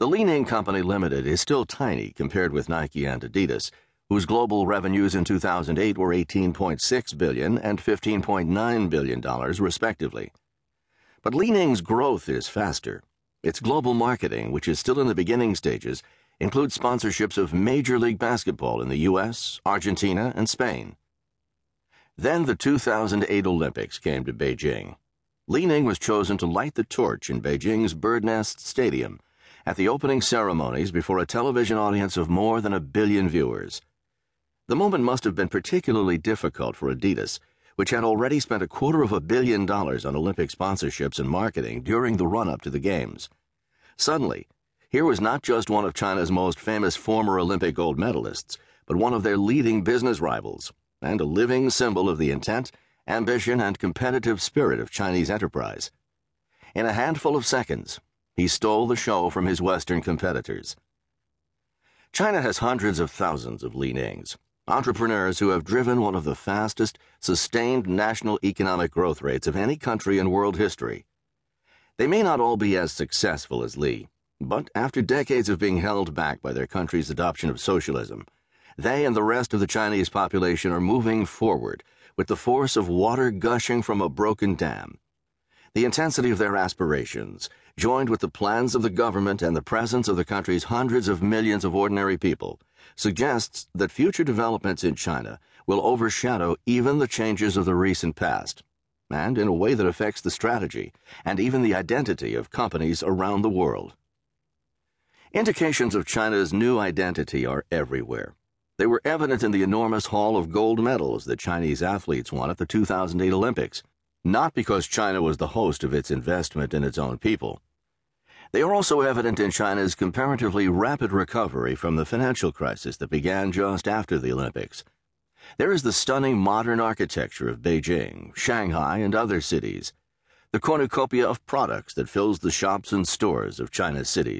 The Li Ning Company Limited is still tiny compared with Nike and Adidas, whose global revenues in 2008 were 18.6 billion and 15.9 billion dollars respectively. But Li Ning's growth is faster. Its global marketing, which is still in the beginning stages, includes sponsorships of Major League Basketball in the US, Argentina, and Spain. Then the 2008 Olympics came to Beijing. Li Ning was chosen to light the torch in Beijing's Bird Nest Stadium at the opening ceremonies before a television audience of more than a billion viewers. The moment must have been particularly difficult for Adidas, which had already spent a quarter of a billion dollars on Olympic sponsorships and marketing during the run up to the Games. Suddenly, here was not just one of China's most famous former Olympic gold medalists, but one of their leading business rivals, and a living symbol of the intent, ambition, and competitive spirit of Chinese enterprise. In a handful of seconds, he stole the show from his Western competitors. China has hundreds of thousands of Li Nings entrepreneurs who have driven one of the fastest, sustained national economic growth rates of any country in world history. They may not all be as successful as Li, but after decades of being held back by their country's adoption of socialism, they and the rest of the Chinese population are moving forward with the force of water gushing from a broken dam. The intensity of their aspirations, joined with the plans of the government and the presence of the country's hundreds of millions of ordinary people, suggests that future developments in China will overshadow even the changes of the recent past, and in a way that affects the strategy and even the identity of companies around the world. Indications of China's new identity are everywhere. They were evident in the enormous haul of gold medals that Chinese athletes won at the 2008 Olympics, not because China was the host of its investment in its own people they are also evident in China's comparatively rapid recovery from the financial crisis that began just after the Olympics. There is the stunning modern architecture of Beijing, Shanghai, and other cities, the cornucopia of products that fills the shops and stores of China's cities.